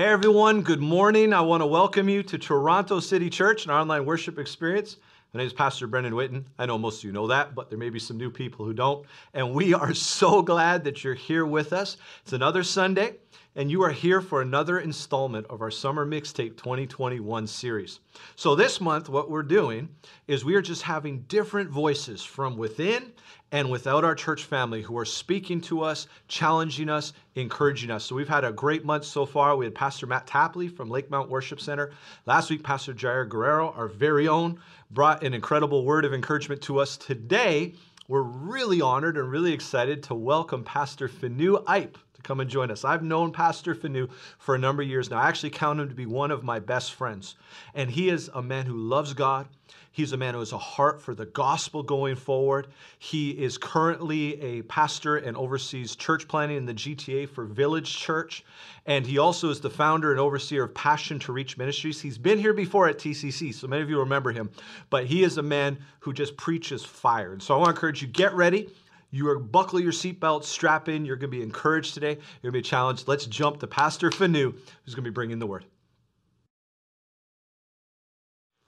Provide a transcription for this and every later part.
Hey everyone, good morning. I want to welcome you to Toronto City Church and our online worship experience. My name is Pastor Brendan Witten. I know most of you know that, but there may be some new people who don't. And we are so glad that you're here with us. It's another Sunday, and you are here for another installment of our Summer Mixtape 2021 series. So, this month, what we're doing is we are just having different voices from within and without our church family who are speaking to us, challenging us, encouraging us. So we've had a great month so far. We had Pastor Matt Tapley from Lake Mount Worship Center. Last week, Pastor Jair Guerrero, our very own, brought an incredible word of encouragement to us. Today, we're really honored and really excited to welcome Pastor Fanu Ipe to come and join us. I've known Pastor Fanu for a number of years now. I actually count him to be one of my best friends. And he is a man who loves God. He's a man who has a heart for the gospel going forward. He is currently a pastor and oversees church planting in the GTA for Village Church. And he also is the founder and overseer of Passion to Reach Ministries. He's been here before at TCC, so many of you remember him. But he is a man who just preaches fire. And so I want to encourage you get ready. You are buckle your seatbelt, strap in. You're going to be encouraged today. You're going to be challenged. Let's jump to Pastor Fanu, who's going to be bringing the word.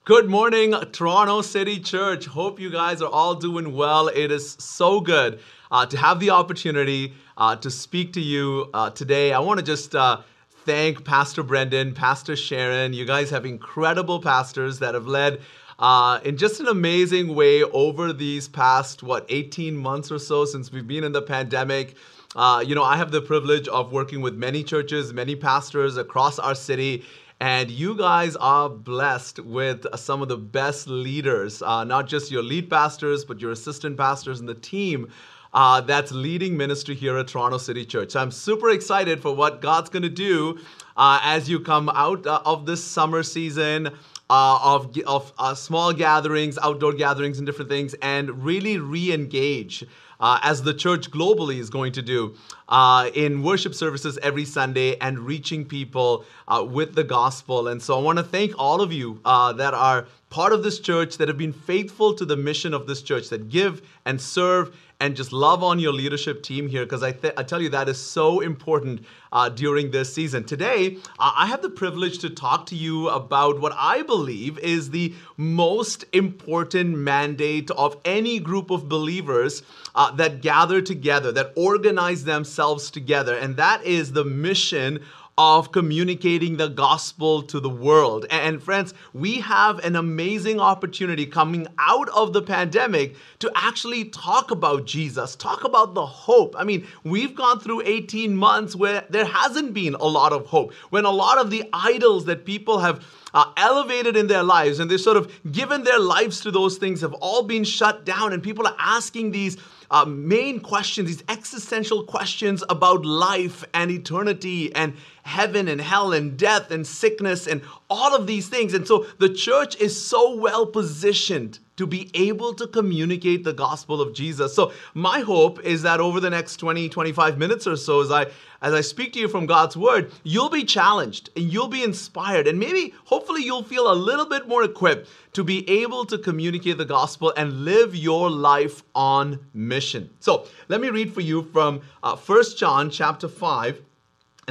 Good morning, Toronto City Church. Hope you guys are all doing well. It is so good uh, to have the opportunity uh, to speak to you uh, today. I want to just uh, thank Pastor Brendan, Pastor Sharon. You guys have incredible pastors that have led uh, in just an amazing way over these past, what, 18 months or so since we've been in the pandemic. Uh, you know, I have the privilege of working with many churches, many pastors across our city, and you guys are blessed with some of the best leaders, uh, not just your lead pastors, but your assistant pastors and the team uh, that's leading ministry here at Toronto City Church. So I'm super excited for what God's going to do uh, as you come out uh, of this summer season. Uh, of of uh, small gatherings, outdoor gatherings, and different things, and really re engage uh, as the church globally is going to do uh, in worship services every Sunday and reaching people uh, with the gospel. And so I want to thank all of you uh, that are part of this church, that have been faithful to the mission of this church, that give and serve and just love on your leadership team here because I, th- I tell you that is so important uh, during this season. Today, uh, I have the privilege to talk to you about what I believe is the most important mandate of any group of believers uh, that gather together, that organize themselves together, and that is the mission of communicating the gospel to the world. And friends, we have an amazing opportunity coming out of the pandemic to actually talk about Jesus, talk about the hope. I mean, we've gone through 18 months where there hasn't been a lot of hope, when a lot of the idols that people have uh, elevated in their lives and they've sort of given their lives to those things have all been shut down, and people are asking these uh, main questions, these existential questions about life and eternity and heaven and hell and death and sickness and all of these things. And so the church is so well positioned to be able to communicate the gospel of Jesus. So my hope is that over the next 20 25 minutes or so as I as I speak to you from God's word, you'll be challenged and you'll be inspired and maybe hopefully you'll feel a little bit more equipped to be able to communicate the gospel and live your life on mission. So, let me read for you from uh, 1 John chapter 5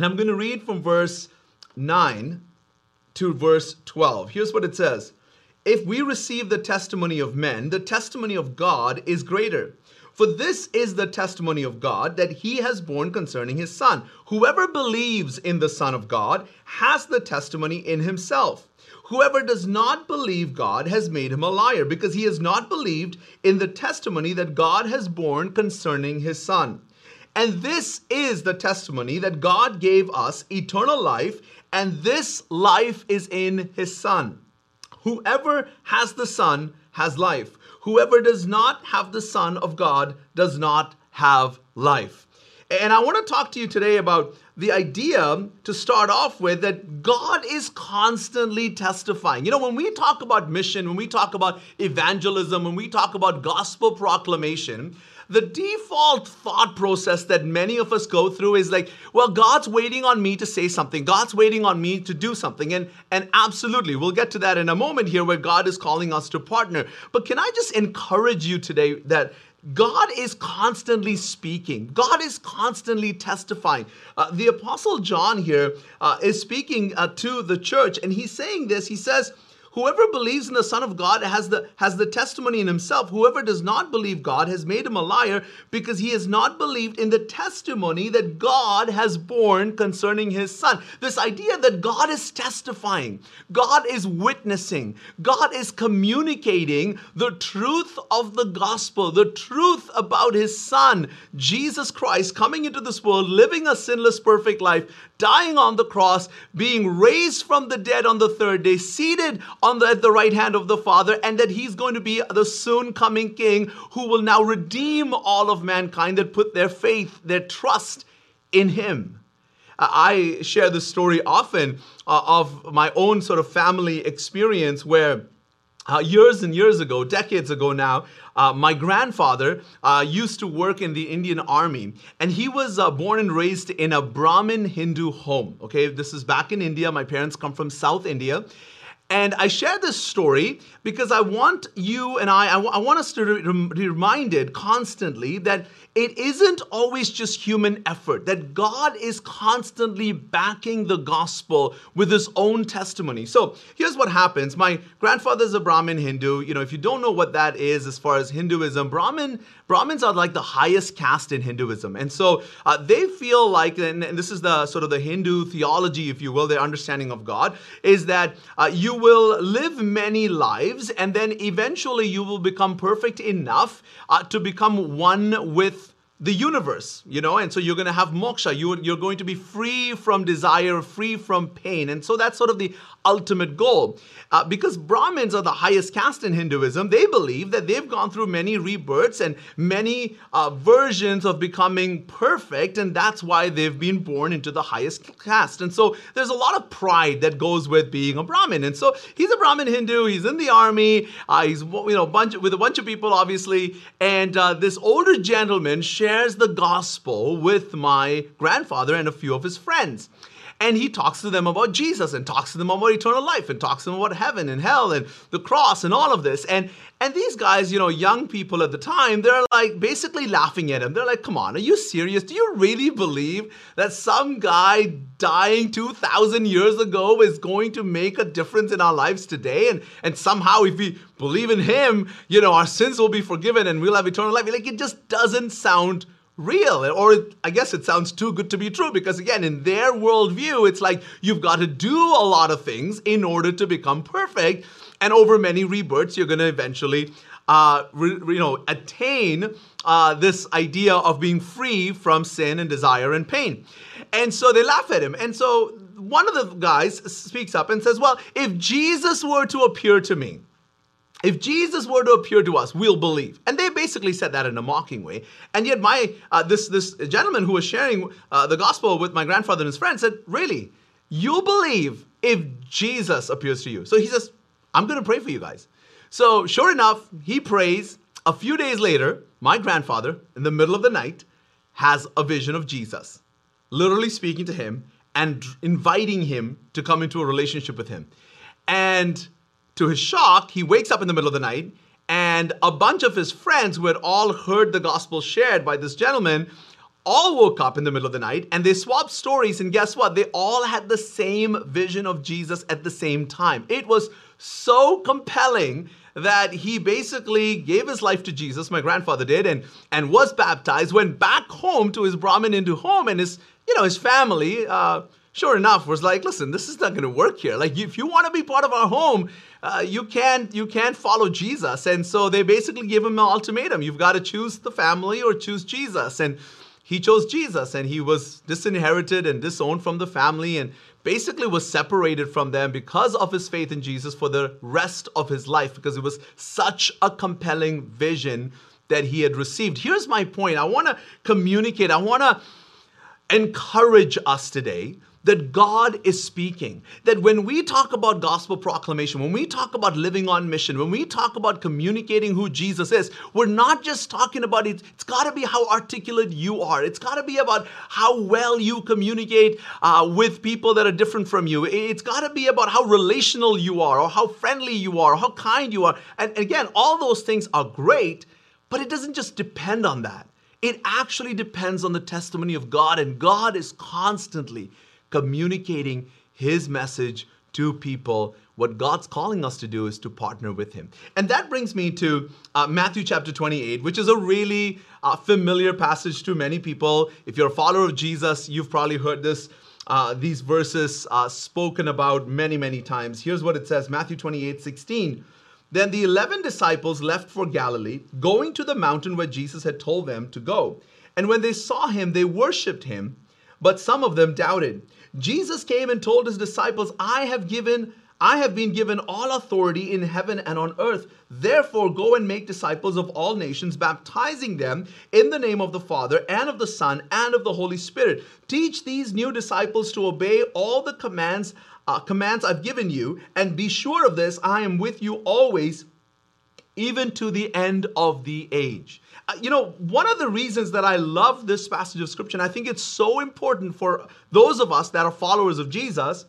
and I'm going to read from verse 9 to verse 12. Here's what it says. If we receive the testimony of men, the testimony of God is greater. For this is the testimony of God that he has borne concerning his Son. Whoever believes in the Son of God has the testimony in himself. Whoever does not believe God has made him a liar, because he has not believed in the testimony that God has borne concerning his Son. And this is the testimony that God gave us eternal life, and this life is in his Son. Whoever has the Son has life. Whoever does not have the Son of God does not have life. And I want to talk to you today about the idea to start off with that God is constantly testifying. You know, when we talk about mission, when we talk about evangelism, when we talk about gospel proclamation, the default thought process that many of us go through is like, well, God's waiting on me to say something. God's waiting on me to do something. And, and absolutely, we'll get to that in a moment here where God is calling us to partner. But can I just encourage you today that God is constantly speaking. God is constantly testifying. Uh, the Apostle John here uh, is speaking uh, to the church, and he's saying this. He says, Whoever believes in the Son of God has the, has the testimony in himself. Whoever does not believe God has made him a liar because he has not believed in the testimony that God has borne concerning his Son. This idea that God is testifying, God is witnessing, God is communicating the truth of the gospel, the truth about his Son, Jesus Christ, coming into this world, living a sinless, perfect life, dying on the cross, being raised from the dead on the third day, seated on the, at the right hand of the Father, and that he's going to be the soon coming King who will now redeem all of mankind that put their faith, their trust in him. I share this story often uh, of my own sort of family experience where uh, years and years ago, decades ago now, uh, my grandfather uh, used to work in the Indian Army, and he was uh, born and raised in a Brahmin Hindu home. Okay, this is back in India. My parents come from South India. And I share this story because I want you and I, I, w- I want us to be reminded constantly that it isn't always just human effort, that God is constantly backing the gospel with his own testimony. So here's what happens. My grandfather's a Brahmin Hindu. You know, if you don't know what that is as far as Hinduism, Brahmin, Brahmins are like the highest caste in Hinduism. And so uh, they feel like, and, and, this is the sort of the Hindu theology, if you will, their understanding of God, is that uh, you will live many lives and then eventually you will become perfect enough uh, to become one with the universe, you know, and so you're going to have moksha. You, you're going to be free from desire, free from pain. And so that's sort of the ultimate goal. Uh, because Brahmins are the highest caste in Hinduism, they believe that they've gone through many rebirths and many uh, versions of becoming perfect, and that's why they've been born into the highest caste. And so there's a lot of pride that goes with being a Brahmin. And so he's a Brahmin Hindu, he's in the army, uh, he's you know bunch with a bunch of people, obviously, and uh, this older gentleman shares the gospel with my grandfather and a few of his friends and he talks to them about Jesus and talks to them about eternal life and talks to them about heaven and hell and the cross and all of this. And and these guys, you know, young people at the time, they're like basically laughing at him. They're like, "Come on, are you serious? Do you really believe that some guy dying 2000 years ago is going to make a difference in our lives today and and somehow if we believe in him, you know, our sins will be forgiven and we'll have eternal life?" Like it just doesn't sound real. Or I guess it sounds too good to be true because, again, in their worldview, it's like you've got to do a lot of things in order to become perfect. And over many rebirths, you're going to eventually. Uh, re, you know, attain uh, this idea of being free from sin and desire and pain. And so they laugh at him. And so one of the guys speaks up and says, Well, if Jesus were to appear to me, if Jesus were to appear to us, we'll believe. And they basically said that in a mocking way. And yet, my uh, this this gentleman who was sharing uh, the gospel with my grandfather and his friend said, "Really, you'll believe if Jesus appears to you." So he says, "I'm going to pray for you guys." So sure enough, he prays. A few days later, my grandfather, in the middle of the night, has a vision of Jesus, literally speaking to him and inviting him to come into a relationship with him. And to his shock, he wakes up in the middle of the night, and a bunch of his friends who had all heard the gospel shared by this gentleman all woke up in the middle of the night and they swapped stories. And guess what? They all had the same vision of Jesus at the same time. It was so compelling that he basically gave his life to Jesus, my grandfather did, and, and was baptized, went back home to his Brahmin Hindu home, and his, you know, his family, uh, sure enough, was like, listen, this is not going to work here. Like, if you want to be part of our home, uh, you can't you can't follow Jesus. And so they basically give him an ultimatum: you've got to choose the family or choose Jesus. And he chose Jesus, and he was disinherited and disowned from the family, and basically was separated from them because of his faith in Jesus for the rest of his life because it was such a compelling vision that he had received. Here's my point. I want to communicate. I want to encourage us today that God is speaking. That when we talk about gospel proclamation, when we talk about living on mission, when we talk about communicating who Jesus is, we're not just talking about it. It's got to be how articulate you are. It's got to be about how well you communicate uh, with people that are different from you. It's got to be about how relational you are, or how friendly you are, or how kind you are. And again, all those things are great. But it doesn't just depend on that. It actually depends on the testimony of God, and God is constantly communicating His message to people. What God's calling us to do is to partner with Him. And that brings me to uh, Matthew chapter 28, which is a really uh, familiar passage to many people. If you're a follower of Jesus, you've probably heard this. Uh, these verses uh, spoken about many, many times. Here's what it says Matthew 28 16. Then the 11 disciples left for Galilee, going to the mountain where Jesus had told them to go. And when they saw him, they worshiped him, but some of them doubted. Jesus came and told his disciples, I have given I have been given all authority in heaven and on earth. Therefore, go and make disciples of all nations, baptizing them in the name of the Father and of the Son and of the Holy Spirit. Teach these new disciples to obey all the commands uh, commands I've given you, and be sure of this: I am with you always, even to the end of the age. You know, one of the reasons that I love this passage of scripture, and I think it's so important for those of us that are followers of Jesus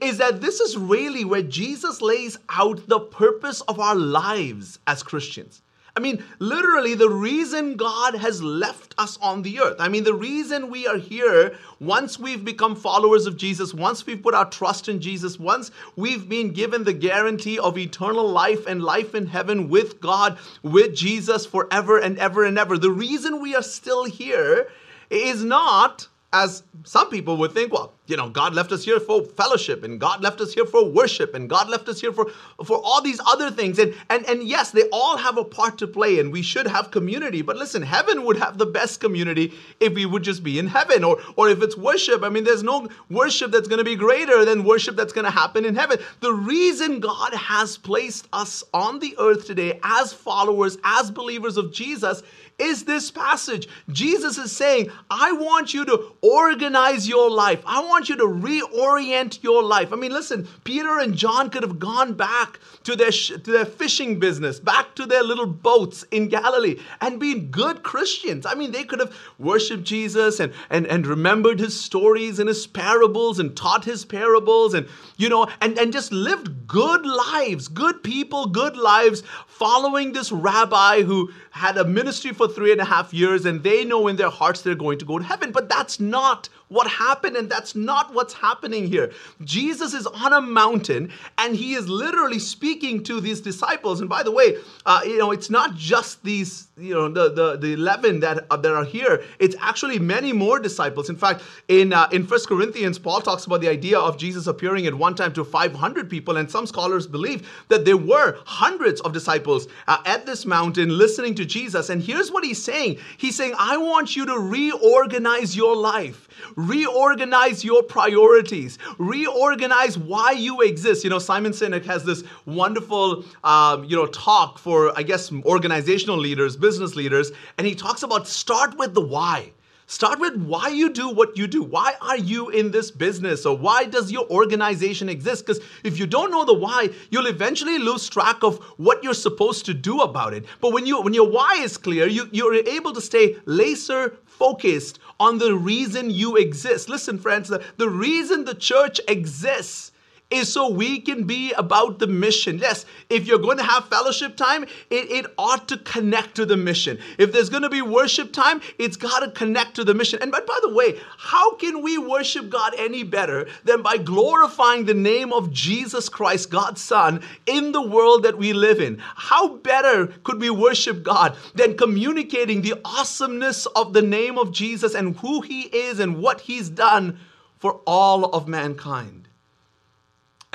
is that this is really where Jesus lays out the purpose of our lives as Christians. I mean, literally, the reason God has left us on the earth. I mean, the reason we are here once we've become followers of Jesus, once we've put our trust in Jesus, once we've been given the guarantee of eternal life and life in heaven with God, with Jesus forever and ever and ever. The reason we are still here is not as some people would think, well, you know, God left us here for fellowship and God left us here for worship and God left us here for, for all these other things. And, and, and yes, they all have a part to play and we should have community. But listen, heaven would have the best community if we would just be in heaven or, or if it's worship. I mean, there's no worship that's going to be greater than worship that's going to happen in heaven. The reason God has placed us on the earth today as followers, as believers of Jesus is this passage. Jesus is saying, I want you to organize your life. I want you to reorient your life. I mean, listen, Peter and John could have gone back to their, sh- to their fishing business, back to their little boats in Galilee, and been good Christians. I mean, they could have worshiped Jesus and, and, and remembered his stories and his parables and taught his parables and, you know, and, and just lived good lives, good people, good lives, following this rabbi who had a ministry for three and a half years and they know in their hearts they're going to go to heaven. But that's not what happened, and that's not what's happening here. Jesus is on a mountain and he is literally speaking to these disciples. And by the way, uh, you know, it's not just these, you know, the, the, the 11 that, uh, that are here, it's actually many more disciples. In fact, in, uh, in First Corinthians, Paul talks about the idea of Jesus appearing at one time to 500 people, and some scholars believe that there were hundreds of disciples uh, at this mountain listening to Jesus. And here's what he's saying He's saying, I want you to reorganize your life reorganize your priorities, reorganize why you exist. You know, Simon Sinek has this wonderful, um, you know, talk for, I guess, organizational leaders, business leaders, and he talks about start with the why. Start with why you do what you do. Why are you in this business? Or why does your organization exist? Because if you don't know the why, you'll eventually lose track of what you're supposed to do about it. But when you when your why is clear, you, you're able to stay laser focused on the reason you exist. Listen, friends, the, the reason the church exists is so we can be about the mission. Yes, if you're going to have fellowship time, it, it ought to connect to the mission. If there's going to be worship time, it's got to connect to the mission. And but by the way, how can we worship God any better than by glorifying the name of Jesus Christ, God's Son, in the world that we live in? How better could we worship God than communicating the awesomeness of the name of Jesus and who he is and what he's done for all of mankind?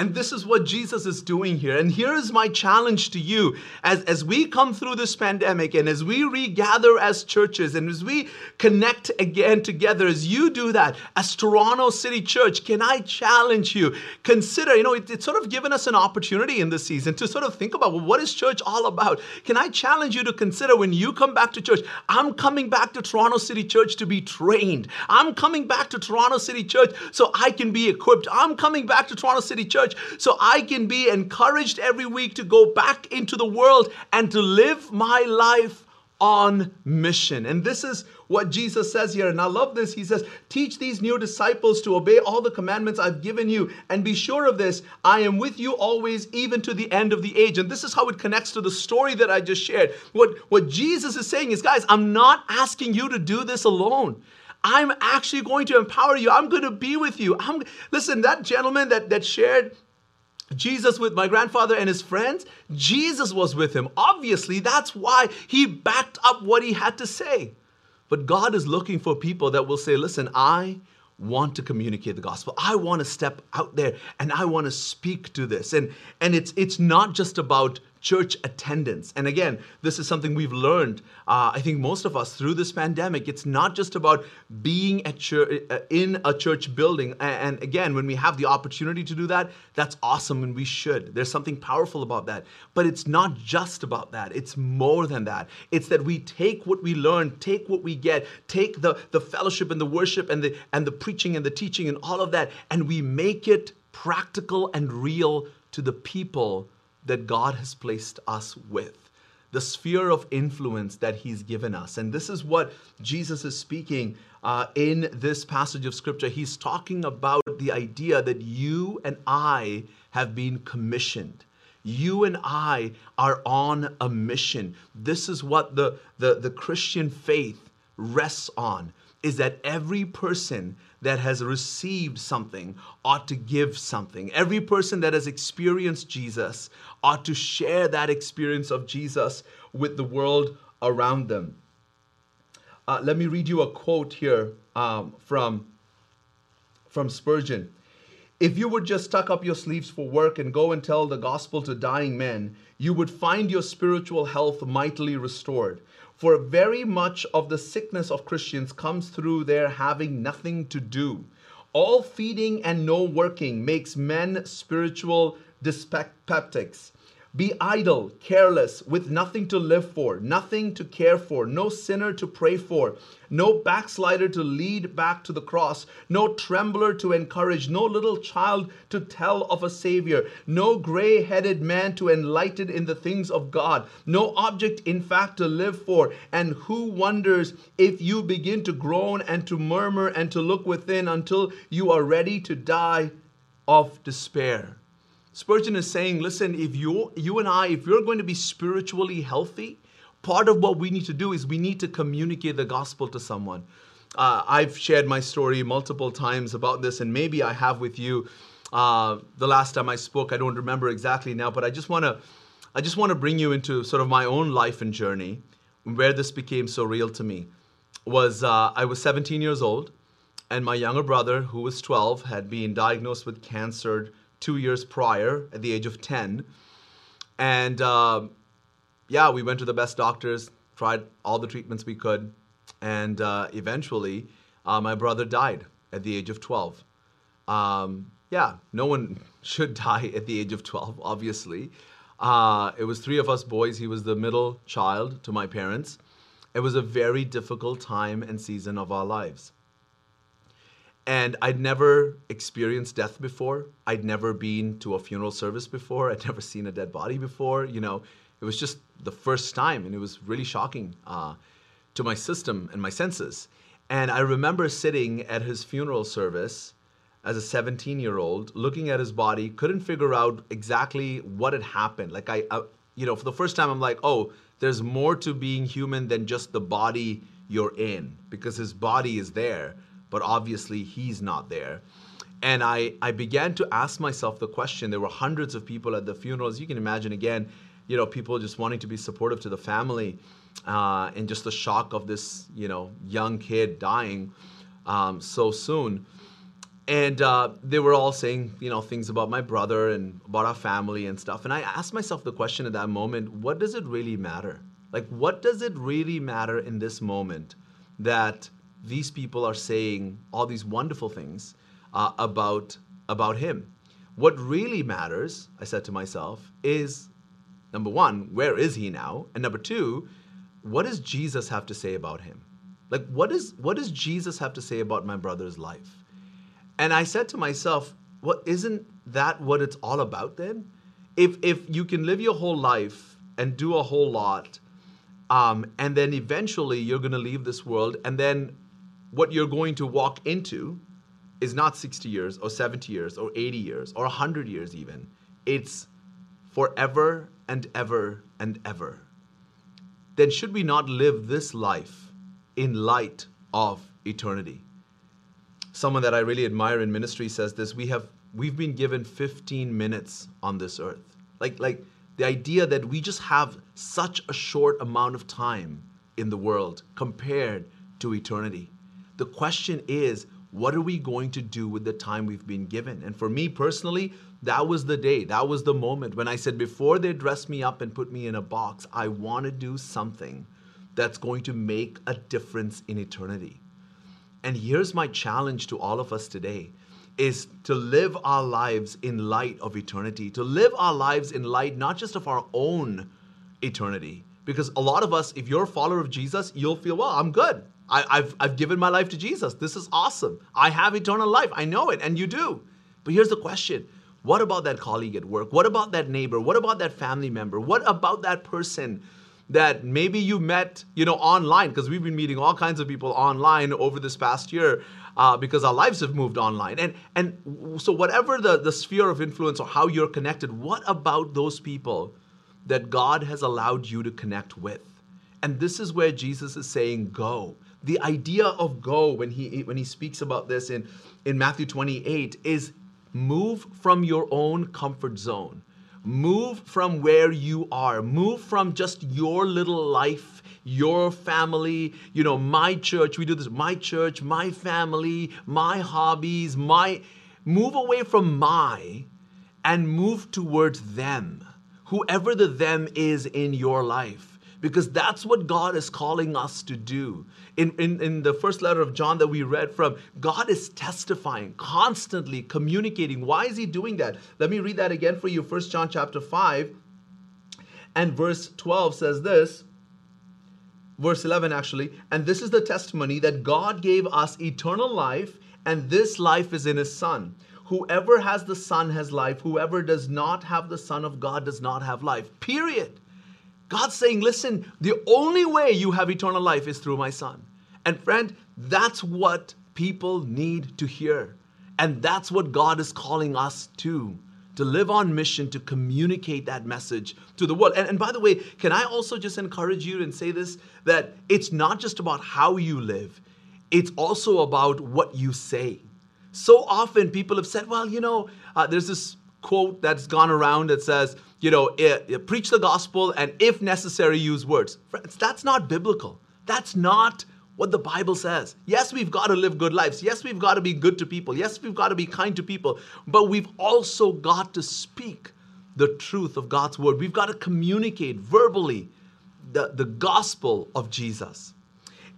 And this is what Jesus is doing here. And here is my challenge to you as, as we come through this pandemic and as we regather as churches and as we connect again together, as you do that as Toronto City Church, can I challenge you? Consider, you know, it, it's sort of given us an opportunity in this season to sort of think about well, what is church all about? Can I challenge you to consider when you come back to church, I'm coming back to Toronto City Church to be trained. I'm coming back to Toronto City Church so I can be equipped. I'm coming back to Toronto City Church church so I can be encouraged every week to go back into the world and to live my life on mission. And this is what Jesus says here. And I love this. He says, Teach these new disciples to obey all the commandments I've given you. And be sure of this I am with you always, even to the end of the age. And this is how it connects to the story that I just shared. What, what Jesus is saying is, guys, I'm not asking you to do this alone. I'm actually going to empower you. I'm going to be with you. I'm, listen, that gentleman that, that shared Jesus with my grandfather and his friends, Jesus was with him. Obviously, that's why he backed up what he had to say. But God is looking for people that will say, listen, I want to communicate the gospel. I want to step out there and I want to speak to this. And and it's it's not just about church attendance. And again, this is something we've learned. Uh, I think most of us through this pandemic. It's not just about being at church, uh, in a church building. And again, when we have the opportunity to do that, that's awesome, and we should. There's something powerful about that. But it's not just about that. It's more than that. It's that we take what we learn, take what we get, take the the fellowship and the worship and the and the preaching and the teaching and all of that, and we make it practical and real to the people that God has placed us with, the sphere of influence that He's given us. And this is what Jesus is speaking uh, in this passage of Scripture. He's talking about the idea that you and I have been commissioned. You and I are on a mission. This is what the, the, the Christian faith rests on is that every person that has received something ought to give something. Every person that has experienced Jesus ought to share that experience of Jesus with the world around them. Uh, let me read you a quote here um, from, from Spurgeon. If you would just tuck up your sleeves for work and go and tell the gospel to dying men, you would find your spiritual health mightily restored. For very much of the sickness of Christians comes through their having nothing to do. All feeding and no working makes men spiritual dyspeptics. Be idle, careless, with nothing to live for, nothing to care for, no sinner to pray for, no backslider to lead back to the cross, no trembler to encourage, no little child to tell of a Savior, no gray headed man to enlighten in the things of God, no object, in fact, to live for. And who wonders if you begin to groan and to murmur and to look within until you are ready to die of despair? Spurgeon is saying, listen, if you you and I, if you're going to be spiritually healthy, part of what we need to do is we need to communicate the gospel to someone. Uh, I've shared my story multiple times about this, and maybe I have with you. Uh, the last time I spoke, I don't remember exactly now, but I just want to, I just want to bring you into sort of my own life and journey, where this became so real to me. Was uh, I was 17 years old, and my younger brother, who was 12, had been diagnosed with cancer two years prior at the age of 10. And uh, yeah, we went to the best doctors, tried all the treatments we could, and uh, eventually uh, my brother died at the age of 12. Um, yeah, no one should die at the age of 12, obviously. Uh, it was three of us boys. He was the middle child to my parents. It was a very difficult time and season of our lives. And I'd never experienced death before. I'd never been to a funeral service before. I'd never seen a dead body before. You know, it was just the first time, and it was really shocking uh, to my system and my senses. And I remember sitting at his funeral service as a 17 year old, looking at his body, couldn't figure out exactly what had happened. Like, I, I, you know, for the first time, I'm like, oh, there's more to being human than just the body you're in, because his body is there but obviously he's not there. And I, I began to ask myself the question. There were hundreds of people at the funerals. You can imagine again, you know, people just wanting to be supportive to the family, uh, and just the shock of this, you know, young kid dying um, so soon. And uh, they were all saying, you know, things about my brother and about our family and stuff. And I asked myself the question at that moment: What does it really matter? Like, what does it really matter in this moment that these people are saying all these wonderful things uh, about about him. What really matters, I said to myself, is number one, where is he now? And number two, what does Jesus have to say about him? Like, what is what does Jesus have to say about my brother's life? And I said to myself, well, isn't that what it's all about then? If if you can live your whole life and do a whole lot um, and then eventually you're going to leave this world, and then what you're going to walk into is not 60 years or 70 years or 80 years or 100 years even. It's forever and ever and ever. Then should we not live this life in light of eternity? Someone that I really admire in ministry says this, we have we've been given 15 minutes on this earth. Like like the idea that we just have such a short amount of time in the world compared to eternity. The question is, what are we going to do with the time we've been given? And for me personally, that was the day, that was the moment when I said, before they dress me up and put me in a box, I want to do something that's going to make a difference in eternity. And here's my challenge to all of us today is to live our lives in light of eternity, to live our lives in light not just of our own eternity. Because a lot of us, if you're a follower of Jesus, you'll feel, well, I'm good. I, have I've given my life to Jesus. This is awesome. I have eternal life. I know it, and you do. But here's the question What about that colleague at work? What about that neighbor? What about that family member? What about that person? that maybe you met, you know, online because we've been meeting all kinds of people online over this past year uh, because our lives have moved online. And and so whatever the the sphere of influence or how you're connected, what about those people that God has allowed you to connect with? And this is where Jesus is saying, "Go." The idea of go when he when he speaks about this in in Matthew 28 is move from your own comfort zone Move from where you are. Move from just your little life, your family, you know, my church. We do this, my church, my family, my hobbies, my. Move away from my and move towards them, whoever the them is in your life because that's what God is calling us to do. In, in, in the first letter of John that we read from, God is testifying, constantly communicating. Why is He doing that? Let me read that again for you. First John chapter 5 and verse 12 says this. Verse 11, actually, and this is the testimony that God gave us eternal life, and this life is in His Son. Whoever has the Son has life. Whoever does not have the Son of God does not have life. Period. God's saying, listen, the only way you have eternal life is through my son. And friend, that's what people need to hear. And that's what God is calling us to to live on mission to communicate that message to the world. And, and, by the way, can I also just encourage you and say this that it's not just about how you live, it's also about what you say. So often people have said, well, you know, uh, there's this quote that's gone around that says, you know, eh, eh, preach the gospel and if necessary, use words. Friends, that's not biblical. That's not what the Bible says. Yes, we've got to live good lives. Yes, we've got to be good to people. Yes, we've got to be kind to people. But we've also got to speak the truth of God's word. We've got to communicate verbally the, the gospel of Jesus.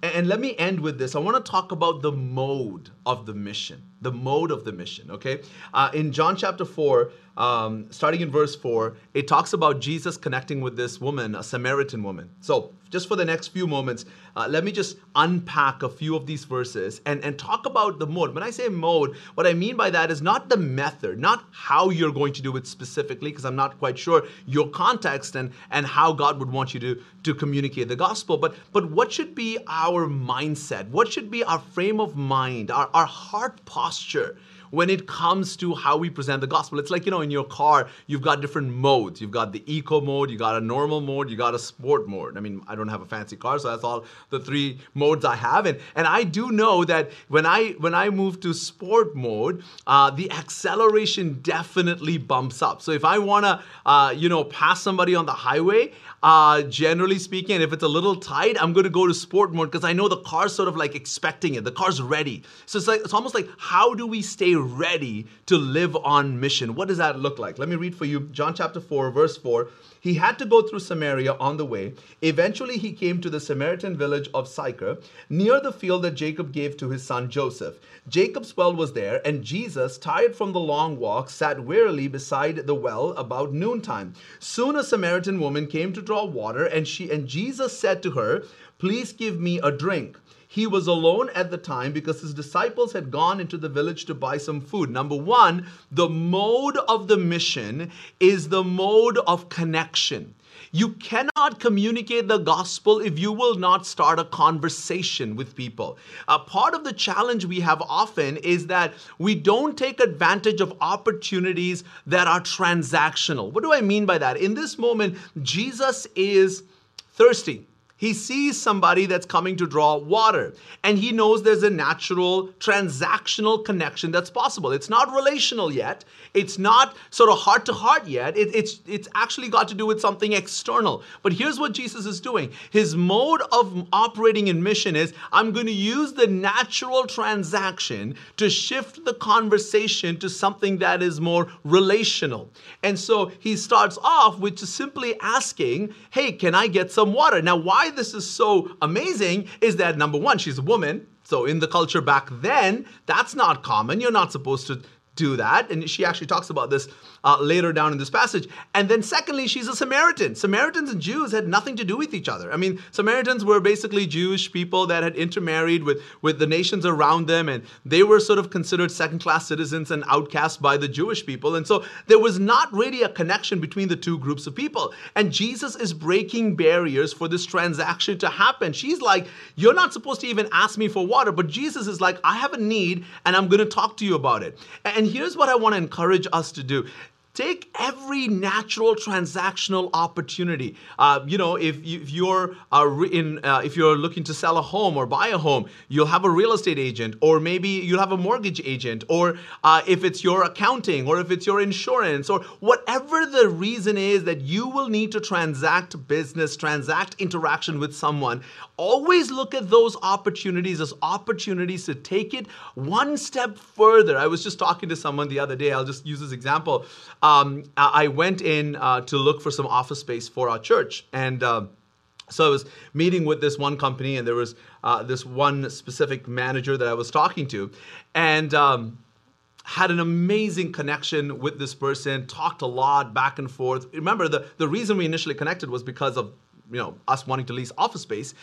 And let me end with this. I want to talk about the mode of the mission. The mode of the mission, okay? Uh, in John chapter 4, um, starting in verse 4, it talks about Jesus connecting with this woman, a Samaritan woman. So, just for the next few moments, uh, let me just unpack a few of these verses and, and talk about the mode. When I say mode, what I mean by that is not the method, not how you're going to do it specifically, because I'm not quite sure your context and, and how God would want you to, to communicate the gospel, but, but what should be our mindset? What should be our frame of mind, our, our heart posture? when it comes to how we present the gospel. It's like, you know, in your car, you've got different modes. You've got the eco mode, you got a normal mode, you got a sport mode. I mean, I don't have a fancy car, so that's all the three modes I have. And, and I do know that when I when I move to sport mode, uh, the acceleration definitely bumps up. So if I wanna, uh, you know, pass somebody on the highway, uh, generally speaking, if it's a little tight, I'm going to go to sport mode because I know the car's sort of like expecting it. The car's ready. So it's like it's almost like how do we stay ready to live on mission? What does that look like? Let me read for you John chapter 4, verse 4. He had to go through Samaria on the way. Eventually, he came to the Samaritan village of Sychar, near the field that Jacob gave to his son Joseph. Jacob's well was there, and Jesus, tired from the long walk, sat wearily beside the well about noontime. Soon a Samaritan woman came to draw water, and she and Jesus said to her, "Please give me a drink." he was alone at the time because his disciples had gone into the village to buy some food. Number one, the mode of the mission is the mode of connection. You cannot communicate the gospel if you will not start a conversation with people. A part of the challenge we have often is that we don't take advantage of opportunities that are transactional. What do I mean by that? In this moment, Jesus is thirsty. He sees somebody that's coming to draw water, and he knows there's a natural transactional connection that's possible. It's not relational yet. It's not sort of heart to heart yet. It, it's it's actually got to do with something external. But here's what Jesus is doing. His mode of operating in mission is I'm going to use the natural transaction to shift the conversation to something that is more relational. And so he starts off with just simply asking, "Hey, can I get some water?" Now, why this is so amazing is that number one, she's a woman. So in the culture back then, that's not common. You're not supposed to do that. And she actually talks about this uh, later down in this passage. And then, secondly, she's a Samaritan. Samaritans and Jews had nothing to do with each other. I mean, Samaritans were basically Jewish people that had intermarried with, with the nations around them, and they were sort of considered second class citizens and outcast by the Jewish people. And so, there was not really a connection between the two groups of people. And Jesus is breaking barriers for this transaction to happen. She's like, You're not supposed to even ask me for water, but Jesus is like, I have a need, and I'm going to talk to you about it. And here's what I want to encourage us to do Take every natural transactional opportunity. Uh, you know, if, you, you're uh, in, uh, if you're looking to sell a home or buy a home, you'll have a real estate agent, or maybe you'll have a mortgage agent, or uh, if it's your accounting, or if it's your insurance, or whatever the reason is that you will need to transact business, transact interaction with someone. Always look at those opportunities as opportunities to take it one step further. I was just talking to someone the other day. I'll just use this example um, I went in uh, to look for some office space for our church. And uh, so I was meeting with this one company, and there was uh, this one specific manager that I was talking to. And um, had an amazing connection with this person, talked a lot back and forth. Remember, the, the reason we initially connected was because of you know us wanting to lease office space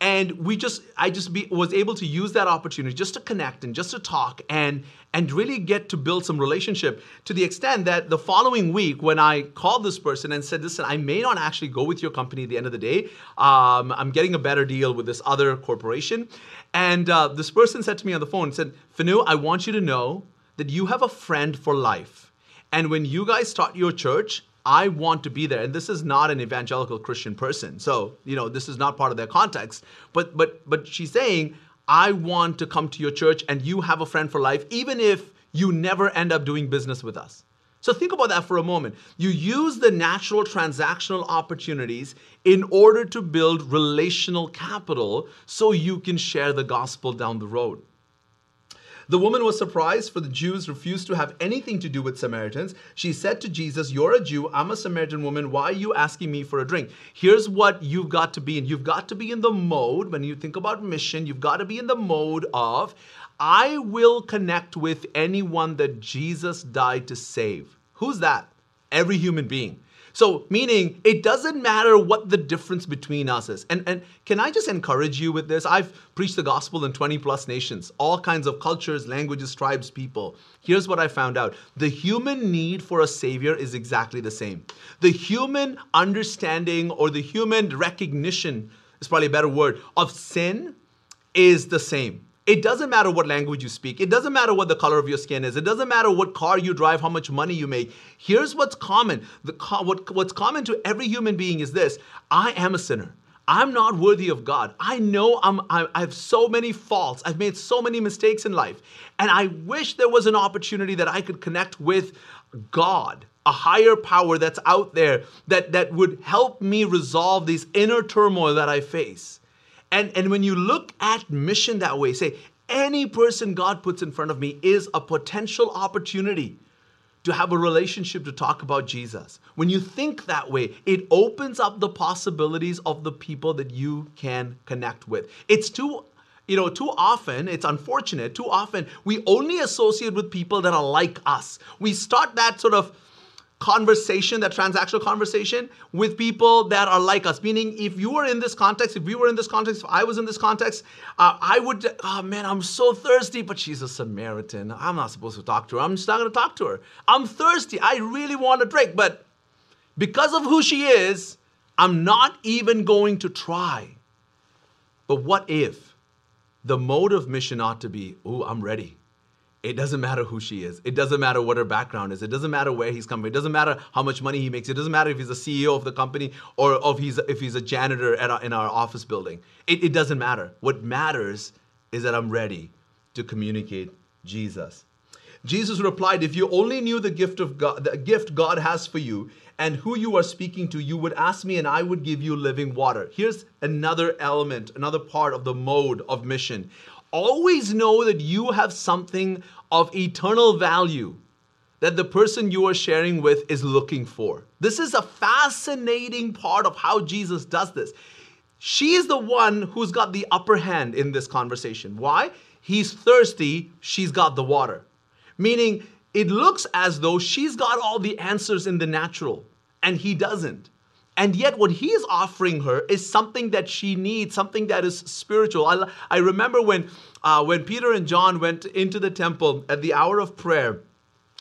and we just i just be, was able to use that opportunity just to connect and just to talk and and really get to build some relationship to the extent that the following week when i called this person and said listen i may not actually go with your company at the end of the day. Um, i'm getting a better deal with this other corporation. And uh, this person said to me on the phone said finu i want you to know that you have a friend for life. And when you guys start your church I want to be there. And this is not an evangelical Christian person. So, you know, this is not part of their context. But but but she's saying, I want to come to your church and you have a friend for life, even if you never end up doing business with us. So think about that for a moment. You use the natural transactional opportunities in order to build relational capital so you can share the gospel down the road. The woman was surprised, for the Jews refused to have anything to do with Samaritans. She said to Jesus, You're a Jew, I'm a Samaritan woman. Why are you asking me for a drink? Here's what you've got to be in. You've got to be in the mode, when you think about mission, you've got to be in the mode of, I will connect with anyone that Jesus died to save. Who's that? Every human being. So, meaning it doesn't matter what the difference between us is. And, and can I just encourage you with this? I've preached the gospel in 20 plus nations, all kinds of cultures, languages, tribes, people. Here's what I found out the human need for a savior is exactly the same. The human understanding or the human recognition is probably a better word of sin is the same. It doesn't matter what language you speak. It doesn't matter what the color of your skin is. It doesn't matter what car you drive, how much money you make. Here's what's common. The, what, what's common to every human being is this I am a sinner. I'm not worthy of God. I know I'm, I, I have so many faults. I've made so many mistakes in life. And I wish there was an opportunity that I could connect with God, a higher power that's out there that, that would help me resolve these inner turmoil that I face. And, and when you look at mission that way, say, any person God puts in front of me is a potential opportunity to have a relationship to talk about Jesus. When you think that way, it opens up the possibilities of the people that you can connect with. It's too you know, too often, it's unfortunate, too often we only associate with people that are like us. We start that sort of conversation, that transactional conversation with people that are like us. Meaning, if you were in this context, if we were in this context, if I was in this context, uh, I would, oh man, I'm so thirsty, but she's a Samaritan. I'm not supposed to talk to her. I'm just not going to talk to her. I'm thirsty. I really want a drink, but because of who she is, I'm not even going to try. But what if the mode of mission ought to be, oh, I'm ready. It doesn't matter who she is. It doesn't matter what her background is. It doesn't matter where he's coming. It doesn't matter how much money he makes. It doesn't matter if he's a CEO of the company or if he's if he's a janitor at our, in our office building. It, it doesn't matter. What matters is that I'm ready to communicate Jesus. Jesus replied, If you only knew the gift of God, the gift God has for you and who you are speaking to, you would ask me and I would give you living water. Here's another element, another part of the mode of mission. Always know that you have something of eternal value that the person you are sharing with is looking for. This is a fascinating part of how Jesus does this. She is the one who's got the upper hand in this conversation. Why? He's thirsty, she's got the water. Meaning, it looks as though she's got all the answers in the natural, and he doesn't. And yet, what he is offering her is something that she needs, something that is spiritual. I, I remember when, uh, when Peter and John went into the temple at the hour of prayer.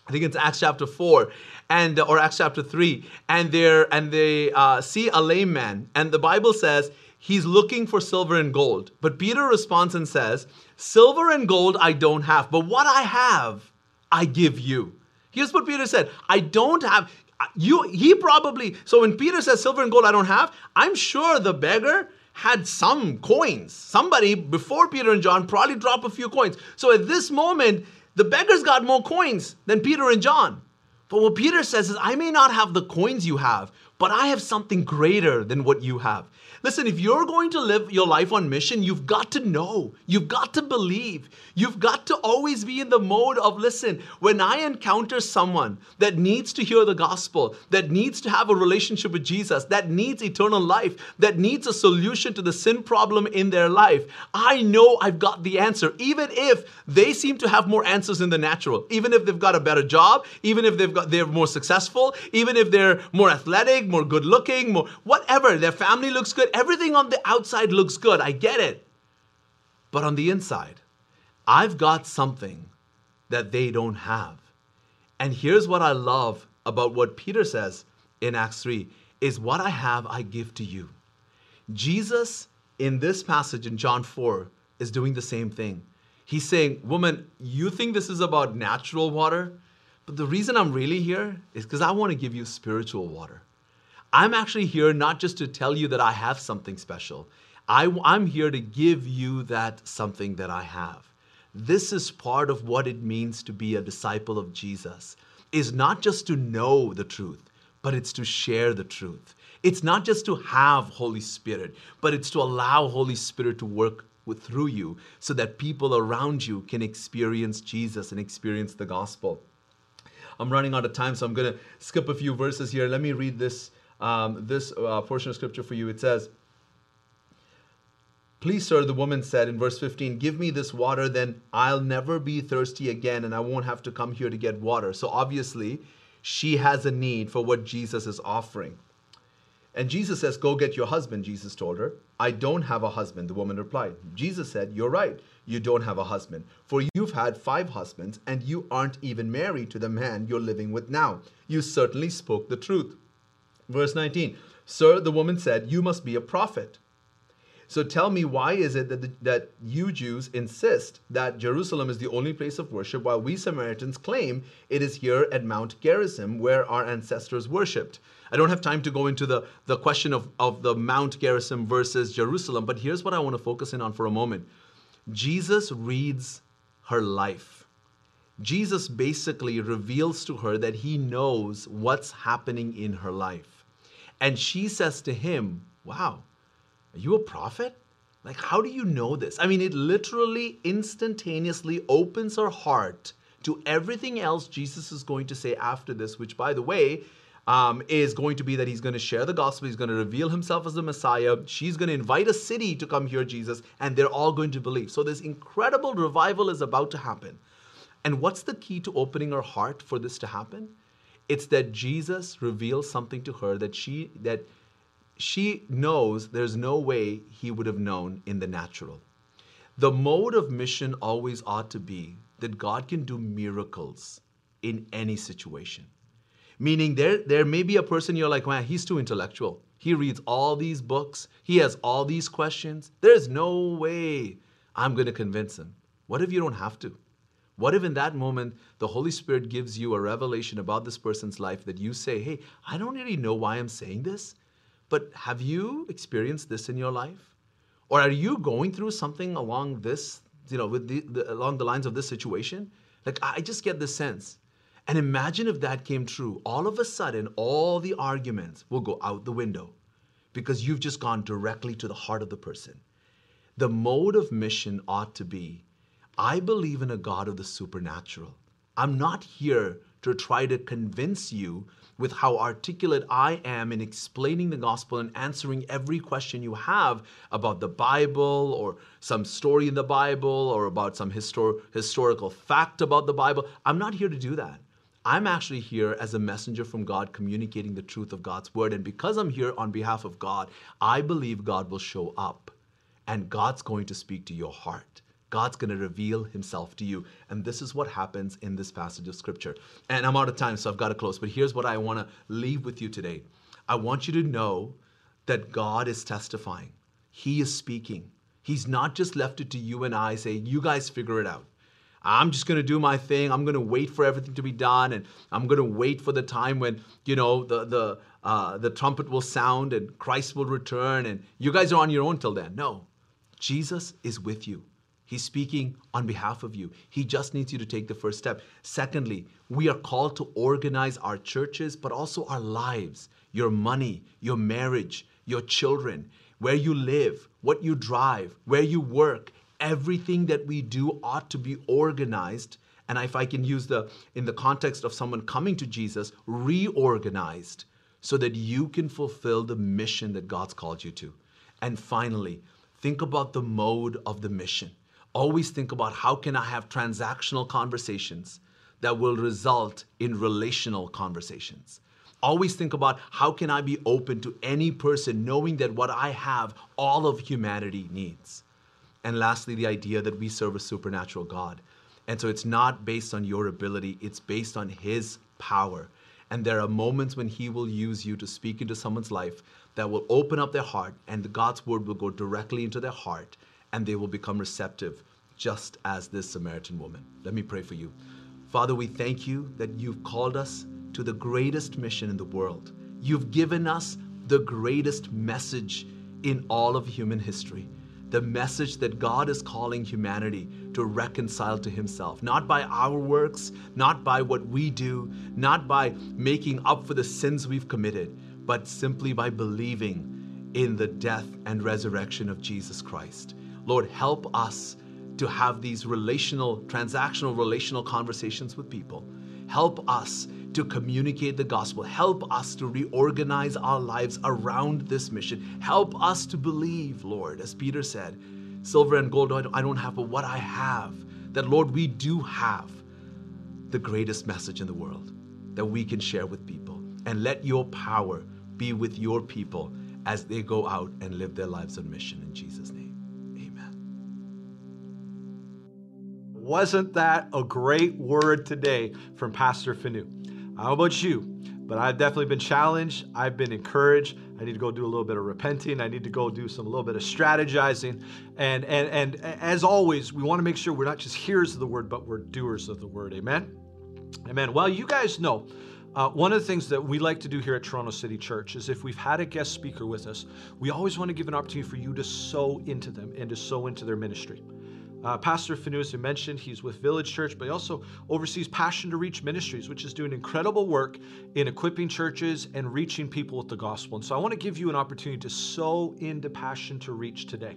I think it's Acts chapter four, and or Acts chapter three, and they and they uh, see a lame man, and the Bible says he's looking for silver and gold. But Peter responds and says, "Silver and gold I don't have, but what I have." I give you. Here's what Peter said I don't have. You, he probably, so when Peter says silver and gold I don't have, I'm sure the beggar had some coins. Somebody before Peter and John probably dropped a few coins. So at this moment, the beggar's got more coins than Peter and John. But what Peter says is, I may not have the coins you have, but I have something greater than what you have. Listen, if you're going to live your life on mission, you've got to know, you've got to believe, you've got to always be in the mode of listen, when I encounter someone that needs to hear the gospel, that needs to have a relationship with Jesus, that needs eternal life, that needs a solution to the sin problem in their life, I know I've got the answer, even if they seem to have more answers in the natural, even if they've got a better job, even if they've got they're more successful, even if they're more athletic, more good looking, more whatever, their family looks good everything on the outside looks good. I get it. But on the inside, I've got something that they don't have. And here's what I love about what Peter says in Acts 3 is what I have I give to you. Jesus in this passage in John 4 is doing the same thing. He's saying, "Woman, you think this is about natural water, but the reason I'm really here is because I want to give you spiritual water. I'm actually here not just to tell you that I have something special. I, I'm here to give you that something that I have. This is part of what it means to be a disciple of Jesus. Is not just to know the truth, but it's to share the truth. It's not just to have Holy Spirit, but it's to allow Holy Spirit to work with, through you so that people around you can experience Jesus and experience the gospel. I'm running out of time, so I'm going to skip a few verses here. Let me read this um, this uh, portion of scripture for you. It says, Please, sir, the woman said in verse 15, Give me this water, then I'll never be thirsty again and I won't have to come here to get water. So obviously, she has a need for what Jesus is offering. And Jesus says, Go get your husband, Jesus told her. I don't have a husband, the woman replied. Jesus said, You're right, you don't have a husband, for you've had five husbands, and you aren't even married to the man you're living with now. You certainly spoke the truth. Verse 19 Sir, the woman said, You must be a prophet. So tell me, why is it that, the, that you Jews insist that Jerusalem is the only place of worship, while we Samaritans claim it is here at Mount Gerizim where our ancestors worshipped? I don't have time to go into the, the question of, of the Mount Gerizim versus Jerusalem, but here's what I want to focus in on for a moment. Jesus reads her life. Jesus basically reveals to her that he knows what's happening in her life. And she says to him, Wow, are you a prophet? Like, how do you know this? I mean, it literally instantaneously opens her heart to everything else Jesus is going to say after this, which, by the way, um, is going to be that he's going to share the gospel, he's going to reveal himself as the Messiah. She's going to invite a city to come hear Jesus, and they're all going to believe. So, this incredible revival is about to happen. And what's the key to opening her heart for this to happen? It's that Jesus reveals something to her that she that she knows there's no way he would have known in the natural. The mode of mission always ought to be that God can do miracles in any situation. Meaning there, there may be a person you're like, man, he's too intellectual. He reads all these books. He has all these questions. There's no way I'm going to convince him. What if you don't have to? What if in that moment the Holy Spirit gives you a revelation about this person's life that you say, hey, I don't really know why I'm saying this, but have you experienced this in your life? Or are you going through something along this, you know, with the, the, along the lines of this situation? Like, I just get the sense. And imagine if that came true. All of a sudden, all the arguments will go out the window because you've just gone directly to the heart of the person. The mode of mission ought to be I believe in a God of the supernatural. I'm not here to try to convince you with how articulate I am in explaining the gospel and answering every question you have about the Bible or some story in the Bible or about some histor- historical fact about the Bible. I'm not here to do that. I'm actually here as a messenger from God communicating the truth of God's word. And because I'm here on behalf of God, I believe God will show up and God's going to speak to your heart. God's going to reveal himself to you. And this is what happens in this passage of scripture. And I'm out of time, so I've got to close. But here's what I want to leave with you today I want you to know that God is testifying, He is speaking. He's not just left it to you and I, say, you guys figure it out. I'm just going to do my thing. I'm going to wait for everything to be done, and I'm going to wait for the time when you know the the uh, the trumpet will sound and Christ will return, and you guys are on your own till then. No, Jesus is with you. He's speaking on behalf of you. He just needs you to take the first step. Secondly, we are called to organize our churches, but also our lives, your money, your marriage, your children, where you live, what you drive, where you work. Everything that we do ought to be organized. And if I can use the, in the context of someone coming to Jesus, reorganized so that you can fulfill the mission that God's called you to. And finally, think about the mode of the mission always think about how can I have transactional conversations that will result in relational conversations. Always think about how can I be open to any person knowing that what I have all of humanity needs. And lastly, the idea that we serve a supernatural God. And so it's not based on your ability, it's based on his power. And there are moments when he will use you to speak into someone's life that will open up their heart and God's word will go directly into their heart and they will become receptive, just as this Samaritan woman. Let me pray for you. Father, we thank you that you've called us to the greatest mission in the world. You've given us the greatest message in all of human history. The message that God is calling humanity to reconcile to Himself, not by our works, not by what we do, not by making up for the sins we've committed, but simply by believing in the death and resurrection of Jesus Christ. Lord, help us to have these relational, transactional, relational conversations with people. Help us to communicate the gospel. Help us to reorganize our lives around this mission. Help us to believe, Lord, as Peter said, silver and gold I don't have, but what I have, that, Lord, we do have the greatest message in the world that we can share with people. And let your power be with your people as they go out and live their lives on mission in Jesus' name. Wasn't that a great word today from Pastor don't know about you, but I've definitely been challenged. I've been encouraged. I need to go do a little bit of repenting. I need to go do some a little bit of strategizing. And and and as always, we want to make sure we're not just hearers of the word, but we're doers of the word. Amen. Amen. Well, you guys know. Uh, one of the things that we like to do here at Toronto City Church is if we've had a guest speaker with us, we always want to give an opportunity for you to sow into them and to sow into their ministry. Uh, Pastor Fanu, as mentioned, he's with Village Church, but he also oversees Passion to Reach Ministries, which is doing incredible work in equipping churches and reaching people with the gospel. And so I want to give you an opportunity to sow into Passion to Reach today.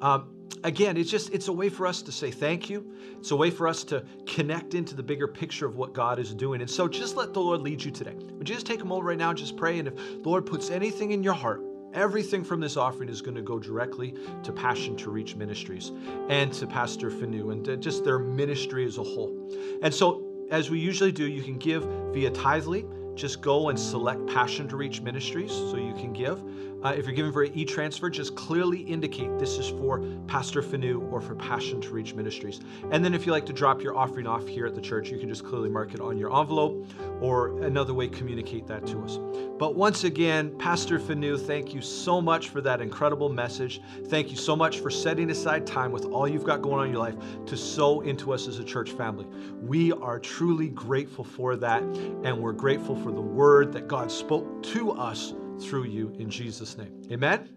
Um, again, it's just it's a way for us to say thank you. It's a way for us to connect into the bigger picture of what God is doing. And so just let the Lord lead you today. Would you just take a moment right now and just pray? And if the Lord puts anything in your heart, Everything from this offering is going to go directly to Passion to Reach Ministries and to Pastor Fanu and just their ministry as a whole. And so as we usually do, you can give via Tithely. Just go and select Passion to Reach Ministries so you can give. Uh, if you're giving for an e transfer, just clearly indicate this is for Pastor Fanu or for Passion to Reach Ministries. And then if you like to drop your offering off here at the church, you can just clearly mark it on your envelope or another way communicate that to us. But once again, Pastor Fanu, thank you so much for that incredible message. Thank you so much for setting aside time with all you've got going on in your life to sow into us as a church family. We are truly grateful for that, and we're grateful for the word that God spoke to us through you in Jesus' name. Amen.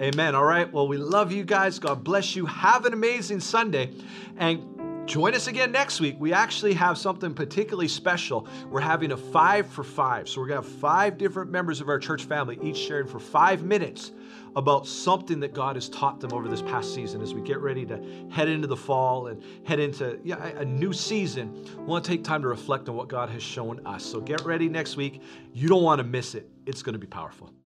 Amen. All right. Well, we love you guys. God bless you. Have an amazing Sunday. And join us again next week. We actually have something particularly special. We're having a five for five. So we're going to have five different members of our church family, each sharing for five minutes about something that God has taught them over this past season as we get ready to head into the fall and head into yeah, a new season. We want to take time to reflect on what God has shown us. So get ready next week. You don't want to miss it, it's going to be powerful.